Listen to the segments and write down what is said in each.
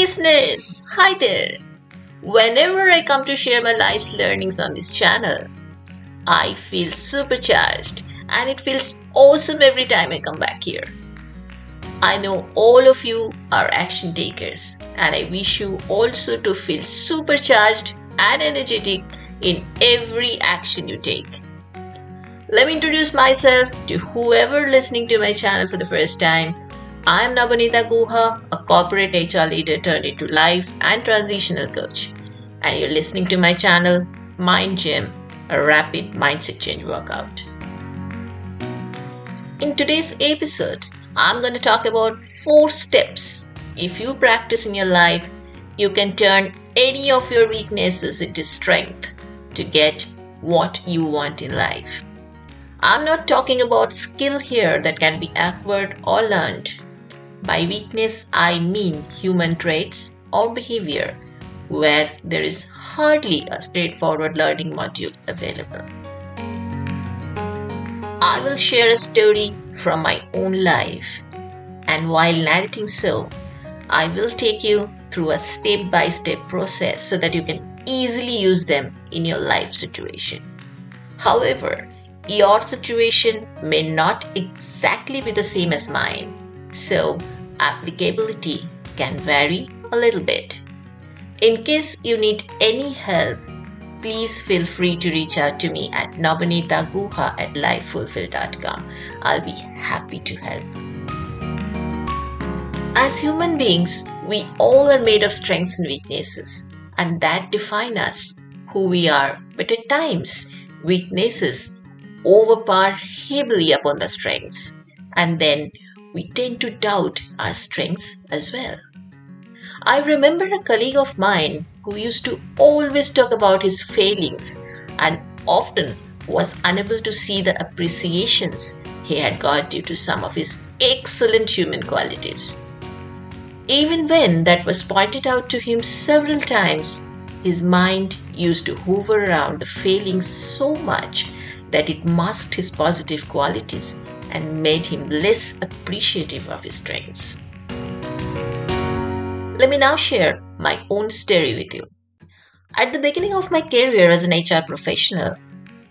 listeners! Hi there! Whenever I come to share my life's learnings on this channel, I feel supercharged and it feels awesome every time I come back here. I know all of you are action takers, and I wish you also to feel supercharged and energetic in every action you take. Let me introduce myself to whoever listening to my channel for the first time. I am Nabanita Guha, a corporate HR leader turned into life and transitional coach. And you're listening to my channel, Mind Gym, a rapid mindset change workout. In today's episode, I'm going to talk about four steps. If you practice in your life, you can turn any of your weaknesses into strength to get what you want in life. I'm not talking about skill here that can be acquired or learned. By weakness, I mean human traits or behavior where there is hardly a straightforward learning module available. I will share a story from my own life, and while narrating so, I will take you through a step by step process so that you can easily use them in your life situation. However, your situation may not exactly be the same as mine, so applicability can vary a little bit. In case you need any help, please feel free to reach out to me at nabanitaguha at lifefulfil.com. I'll be happy to help. As human beings, we all are made of strengths and weaknesses, and that define us, who we are. But at times, weaknesses overpower heavily upon the strengths, and then we tend to doubt our strengths as well. I remember a colleague of mine who used to always talk about his failings and often was unable to see the appreciations he had got due to some of his excellent human qualities. Even when that was pointed out to him several times, his mind used to hover around the failings so much that it masked his positive qualities and made him less appreciative of his strengths. Let me now share my own story with you. At the beginning of my career as an HR professional,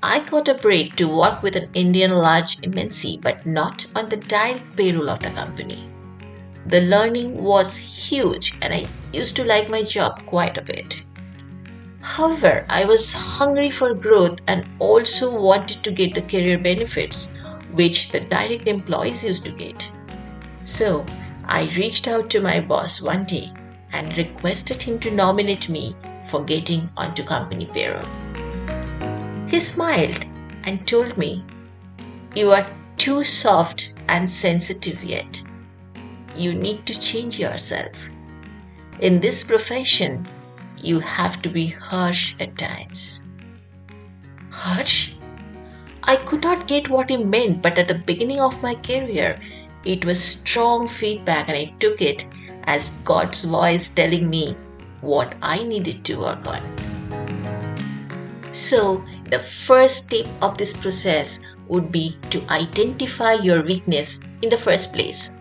I got a break to work with an Indian large MNC but not on the direct payroll of the company. The learning was huge and I used to like my job quite a bit. However, I was hungry for growth and also wanted to get the career benefits which the direct employees used to get. So, I reached out to my boss one day and requested him to nominate me for getting onto company payroll. He smiled and told me, You are too soft and sensitive yet you need to change yourself. In this profession, you have to be harsh at times. Harsh? I could not get what he meant, but at the beginning of my career, it was strong feedback and I took it as God's voice telling me what I needed to work on. So, the first step of this process would be to identify your weakness in the first place.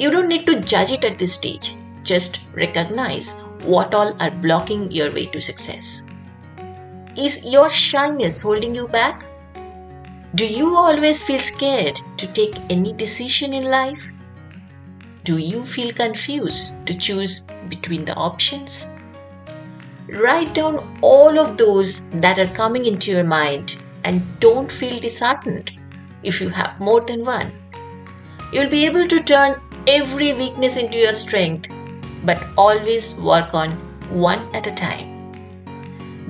You don't need to judge it at this stage. Just recognize what all are blocking your way to success. Is your shyness holding you back? Do you always feel scared to take any decision in life? Do you feel confused to choose between the options? Write down all of those that are coming into your mind and don't feel disheartened if you have more than one. You'll be able to turn every weakness into your strength, but always work on one at a time.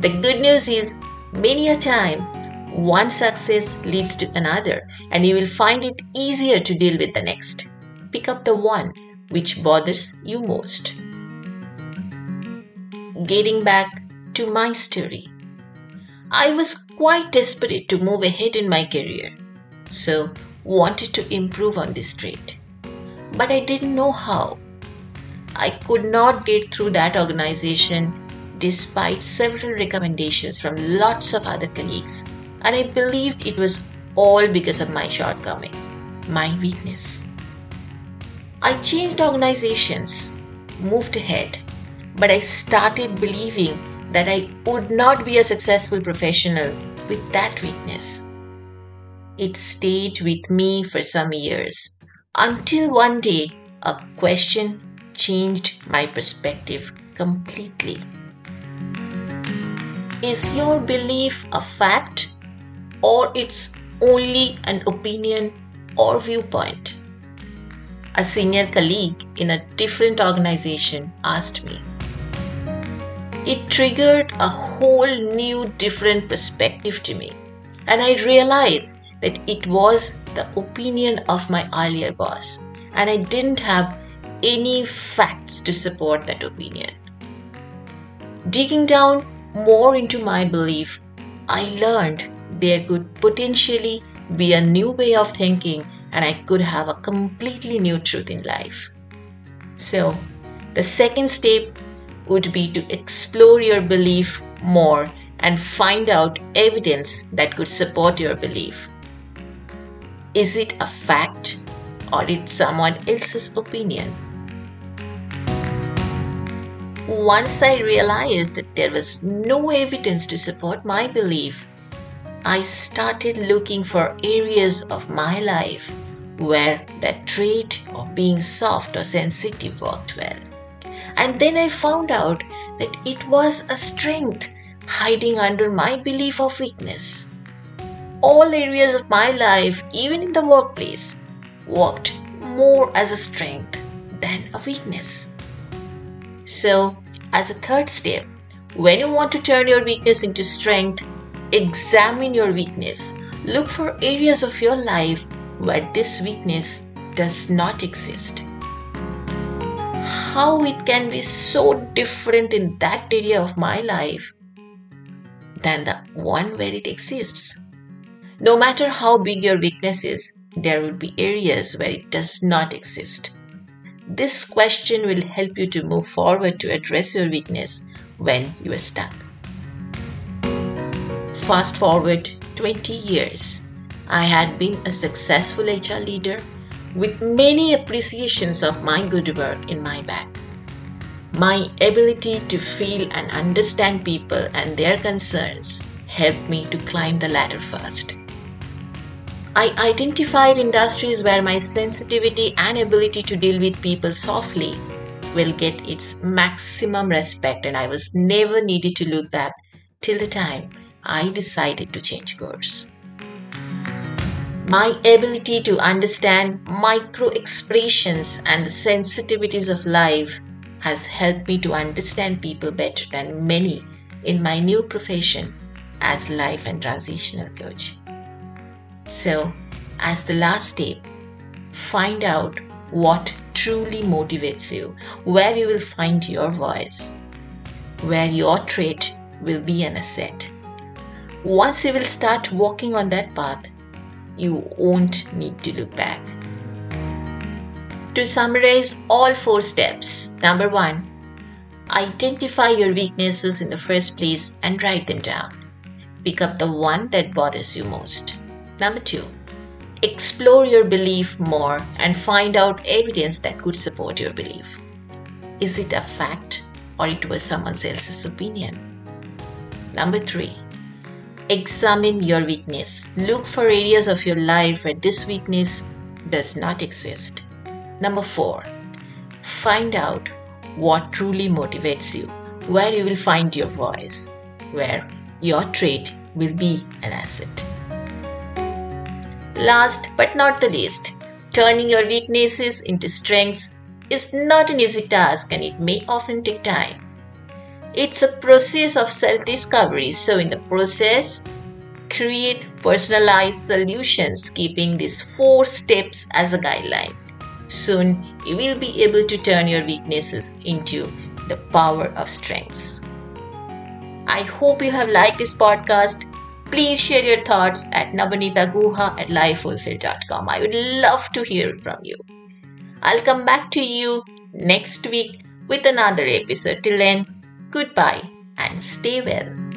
The good news is, many a time, one success leads to another, and you will find it easier to deal with the next. Pick up the one which bothers you most. Getting back to my story, I was quite desperate to move ahead in my career, so wanted to improve on this trait but I didn't know how. I could not get through that organization despite several recommendations from lots of other colleagues, and I believed it was all because of my shortcoming, my weakness. I changed organizations, moved ahead, but I started believing that I would not be a successful professional with that weakness. It stayed with me for some years until one day a question changed my perspective completely. Is your belief a fact or it's only an opinion or viewpoint? A senior colleague in a different organization asked me. It triggered a whole new different perspective to me, and I realized that it was the opinion of my earlier boss, and I didn't have any facts to support that opinion. Digging down more into my belief, I learned there could potentially be a new way of thinking and I could have a completely new truth in life. So, the second step would be to explore your belief more and find out evidence that could support your belief. Is it a fact or it's someone else's opinion? Once I realized that there was no evidence to support my belief, I started looking for areas of my life where that trait of being soft or sensitive worked well. And then I found out that it was a strength hiding under my belief of weakness all areas of my life, even in the workplace, worked more as a strength than a weakness. So, as a third step, when you want to turn your weakness into strength, examine your weakness. Look for areas of your life where this weakness does not exist. How it can be so different in that area of my life than the one where it exists. No matter how big your weakness is, there will be areas where it does not exist. This question will help you to move forward to address your weakness when you are stuck. Fast forward 20 years. I had been a successful HR leader with many appreciations of my good work in my back. My ability to feel and understand people and their concerns helped me to climb the ladder first. I identified industries where my sensitivity and ability to deal with people softly will get its maximum respect, and I was never needed to look back till the time I decided to change course. My ability to understand micro expressions and the sensitivities of life has helped me to understand people better than many in my new profession as life and transitional coach. So, as the last step, find out what truly motivates you, where you will find your voice, where your trait will be an asset. Once you will start walking on that path, you won't need to look back. To summarize all four steps number one, identify your weaknesses in the first place and write them down. Pick up the one that bothers you most. Number two, explore your belief more and find out evidence that could support your belief. Is it a fact or it was someone else's opinion? Number three, examine your weakness. Look for areas of your life where this weakness does not exist. Number four, find out what truly motivates you, where you will find your voice, where your trait will be an asset. Last but not the least, turning your weaknesses into strengths is not an easy task and it may often take time. It's a process of self discovery, so in the process, create personalized solutions, keeping these four steps as a guideline. Soon, you will be able to turn your weaknesses into the power of strengths. I hope you have liked this podcast Please share your thoughts at nabanitaguha at lifefulfilled.com. I would love to hear from you. I'll come back to you next week with another episode. Till then, goodbye and stay well.